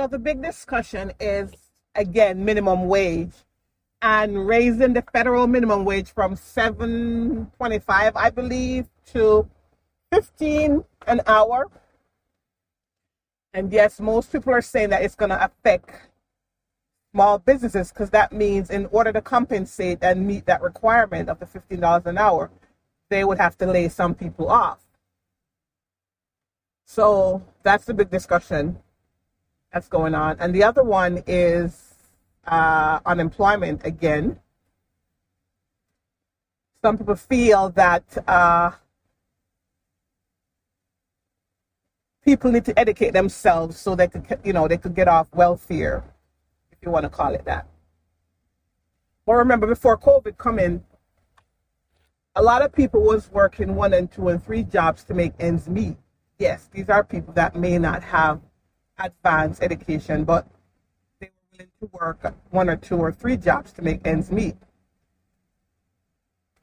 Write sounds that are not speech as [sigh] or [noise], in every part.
So the big discussion is again minimum wage and raising the federal minimum wage from 725 I believe to 15 an hour. And yes, most people are saying that it's going to affect small businesses because that means in order to compensate and meet that requirement of the $15 an hour, they would have to lay some people off. So that's the big discussion that's going on. And the other one is uh, unemployment again. Some people feel that uh, people need to educate themselves so they could, you know, they could get off welfare if you want to call it that. But remember, before COVID come in, a lot of people was working one and two and three jobs to make ends meet. Yes, these are people that may not have advanced education, but they were willing to work one or two or three jobs to make ends meet.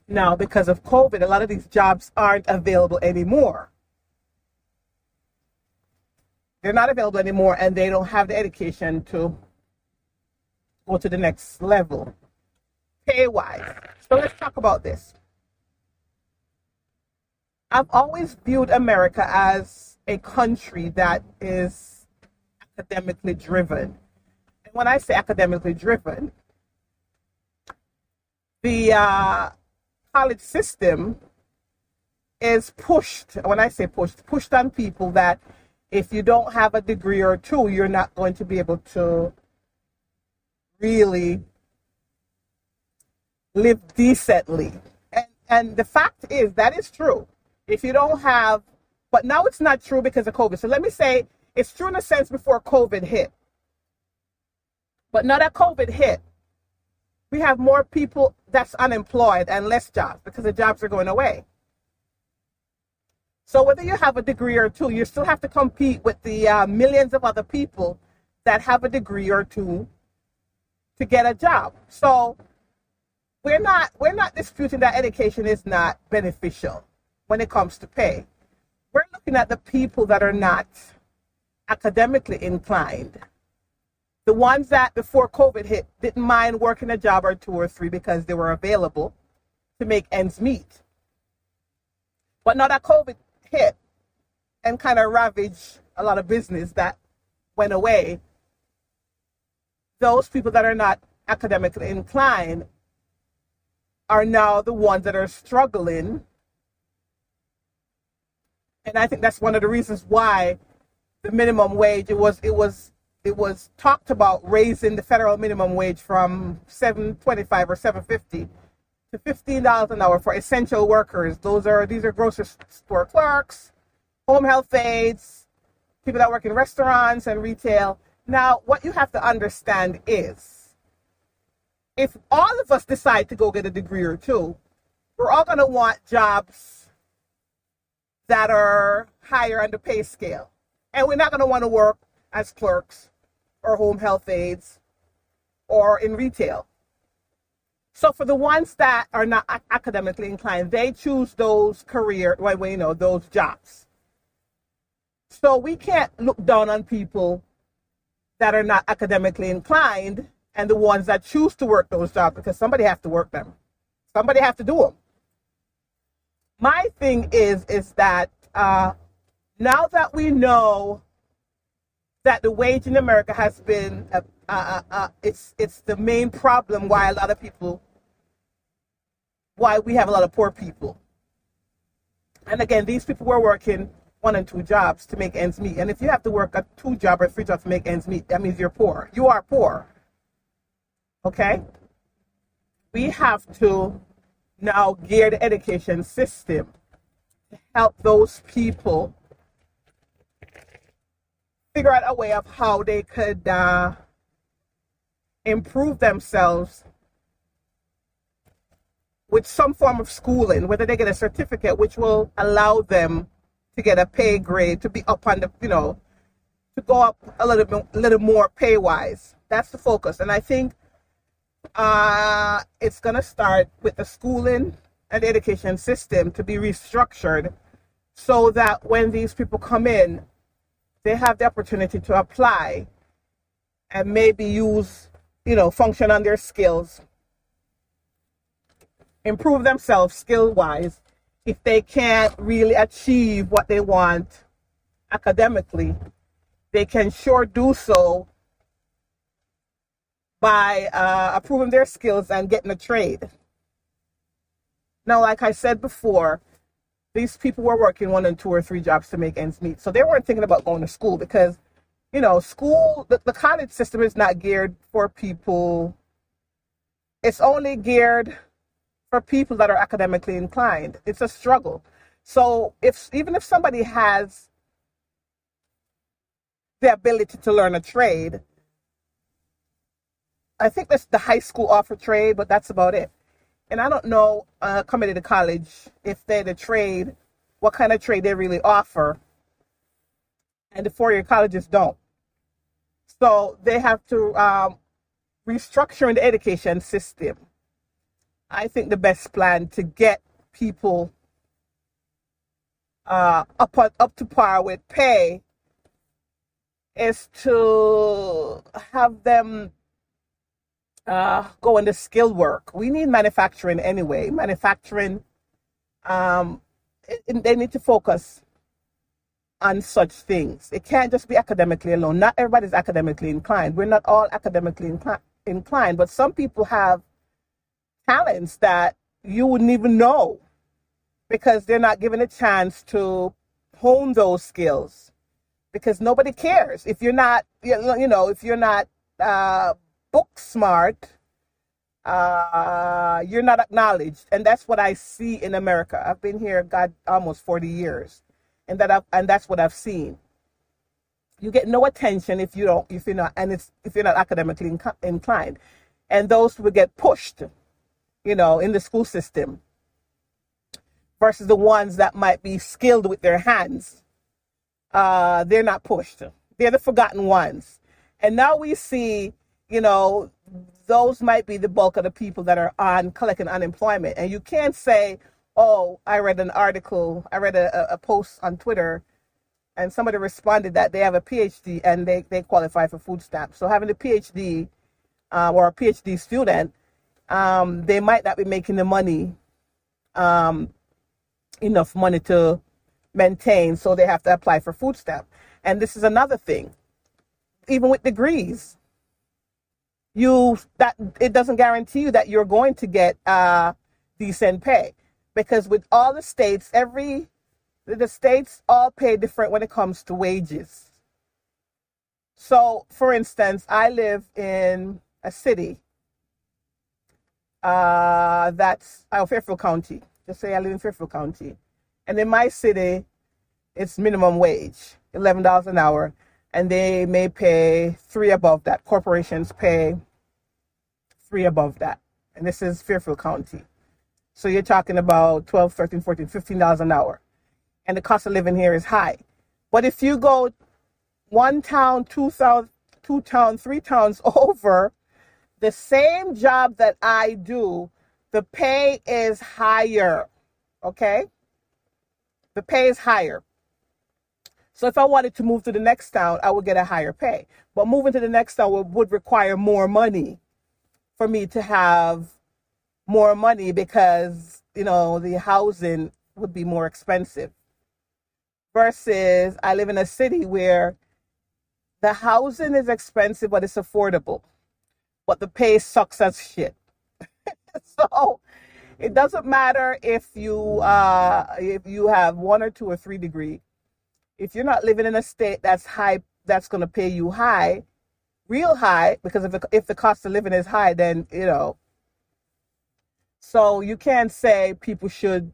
Now, because of COVID, a lot of these jobs aren't available anymore. They're not available anymore, and they don't have the education to go to the next level pay wise. So let's talk about this. I've always viewed America as a country that is academically driven. And when I say academically driven, the uh, college system is pushed, when I say pushed, pushed on people that if you don't have a degree or two, you're not going to be able to really live decently. And, and the fact is, that is true. If you don't have, but now it's not true because of COVID. So let me say it's true in a sense before COVID hit. But now that COVID hit, we have more people that's unemployed and less jobs because the jobs are going away. So whether you have a degree or two, you still have to compete with the uh, millions of other people that have a degree or two to get a job. So we're not we're not disputing that education is not beneficial when it comes to pay. We're looking at the people that are not academically inclined. The ones that before COVID hit didn't mind working a job or two or three because they were available to make ends meet. But now that COVID hit and kind of ravaged a lot of business that went away, those people that are not academically inclined are now the ones that are struggling. And I think that's one of the reasons why the minimum wage it was it was it was talked about raising the federal minimum wage from 725 or 750 to $15 an hour for essential workers. Those are these are grocery store clerks, home health aides, people that work in restaurants and retail. Now, what you have to understand is if all of us decide to go get a degree or two, we're all going to want jobs that are higher on the pay scale. And we're not going to want to work as clerks or home health aides or in retail. So for the ones that are not academically inclined, they choose those career, well, you know, those jobs. So we can't look down on people that are not academically inclined and the ones that choose to work those jobs because somebody has to work them. Somebody has to do them. My thing is is that uh, now that we know that the wage in America has been uh, uh, uh, it's it's the main problem why a lot of people why we have a lot of poor people. And again, these people were working one and two jobs to make ends meet. And if you have to work a two job or three jobs to make ends meet, that means you're poor. You are poor. Okay? We have to now gear the education system to help those people figure out a way of how they could uh, improve themselves with some form of schooling, whether they get a certificate which will allow them to get a pay grade, to be up on the, you know, to go up a little bit, a little more pay wise. That's the focus. And I think uh, it's going to start with the schooling and education system to be restructured so that when these people come in, they have the opportunity to apply and maybe use, you know, function on their skills, improve themselves skill wise, if they can't really achieve what they want academically, they can sure do so by uh, approving their skills and getting a trade. Now, like I said before, these people were working one and two or three jobs to make ends meet. So they weren't thinking about going to school because, you know, school, the, the college system is not geared for people, it's only geared for people that are academically inclined. It's a struggle. So if even if somebody has the ability to learn a trade, I think that's the high school offer trade, but that's about it. And I don't know uh, coming to the college if they're the trade, what kind of trade they really offer, and the four-year colleges don't. So they have to um, restructure the education system. I think the best plan to get people uh, up up to par with pay is to have them uh, go into skill work. We need manufacturing anyway. Manufacturing, um, it, it, they need to focus on such things. It can't just be academically alone. Not everybody's academically inclined. We're not all academically incli- inclined, but some people have talents that you wouldn't even know because they're not given a chance to hone those skills because nobody cares if you're not you know if you're not uh, book smart, uh, you're not acknowledged, and that's what I see in America. I've been here, God, almost forty years, and that I've, and that's what I've seen. You get no attention if you don't, if you're not, and it's if you're not academically inc- inclined, and those who get pushed, you know, in the school system, versus the ones that might be skilled with their hands. Uh, they're not pushed. They're the forgotten ones. And now we see you know, those might be the bulk of the people that are on collecting unemployment. And you can't say, oh, I read an article, I read a, a post on Twitter, and somebody responded that they have a PhD and they, they qualify for food stamps. So having a PhD uh, or a PhD student, um, they might not be making the money, um, enough money to maintain, so they have to apply for food stamp. And this is another thing, even with degrees you that it doesn't guarantee you that you're going to get uh, decent pay because with all the states, every the states all pay different when it comes to wages. So, for instance, I live in a city uh, that's oh, Fairfield County. Just say I live in Fairfield County, and in my city, it's minimum wage, eleven dollars an hour, and they may pay three above that. Corporations pay three above that. And this is Fairfield County. So you're talking about 12, 13, 14, 15 dollars an hour. And the cost of living here is high. But if you go one town, two town, two town, three towns [laughs] over, the same job that I do, the pay is higher. Okay? The pay is higher. So if I wanted to move to the next town, I would get a higher pay. But moving to the next town would, would require more money for me to have more money because, you know, the housing would be more expensive. Versus I live in a city where the housing is expensive, but it's affordable. But the pay sucks as shit. [laughs] so it doesn't matter if you uh, if you have one or two or three degree. If you're not living in a state that's high, that's going to pay you high, real high because if if the cost of living is high, then you know. So you can't say people should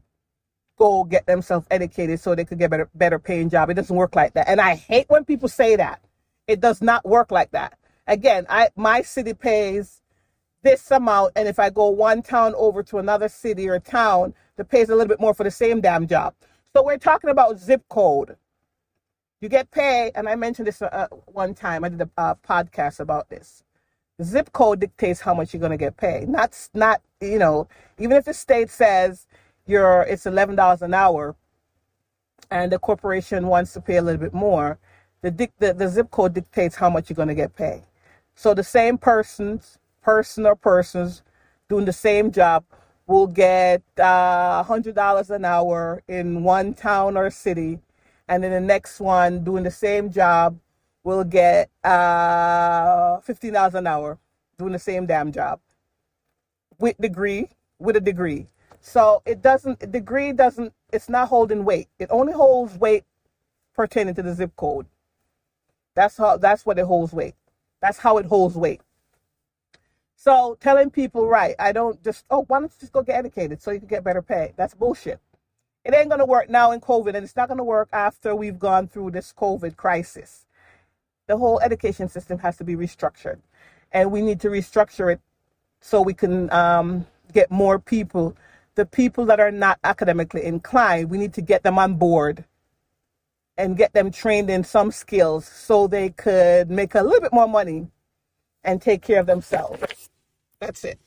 go get themselves educated so they could get better better paying job. It doesn't work like that, and I hate when people say that. It does not work like that. Again, I my city pays this amount, and if I go one town over to another city or town, the pays a little bit more for the same damn job. So we're talking about zip code. You get paid, and I mentioned this uh, one time. I did a uh, podcast about this. Zip code dictates how much you're going to get paid. Not, not you know, even if the state says you're it's eleven dollars an hour, and the corporation wants to pay a little bit more, the, the the zip code dictates how much you're going to get paid. So the same persons, person or persons doing the same job will get uh, $100 an hour in one town or city. And then the next one doing the same job will get uh, $15 an hour doing the same damn job with degree, with a degree. So it doesn't, degree doesn't, it's not holding weight. It only holds weight pertaining to the zip code. That's how, that's what it holds weight. That's how it holds weight. So telling people, right, I don't just, oh, why don't you just go get educated so you can get better pay? That's bullshit. It ain't going to work now in COVID, and it's not going to work after we've gone through this COVID crisis. The whole education system has to be restructured, and we need to restructure it so we can um, get more people. The people that are not academically inclined, we need to get them on board and get them trained in some skills so they could make a little bit more money and take care of themselves. That's it.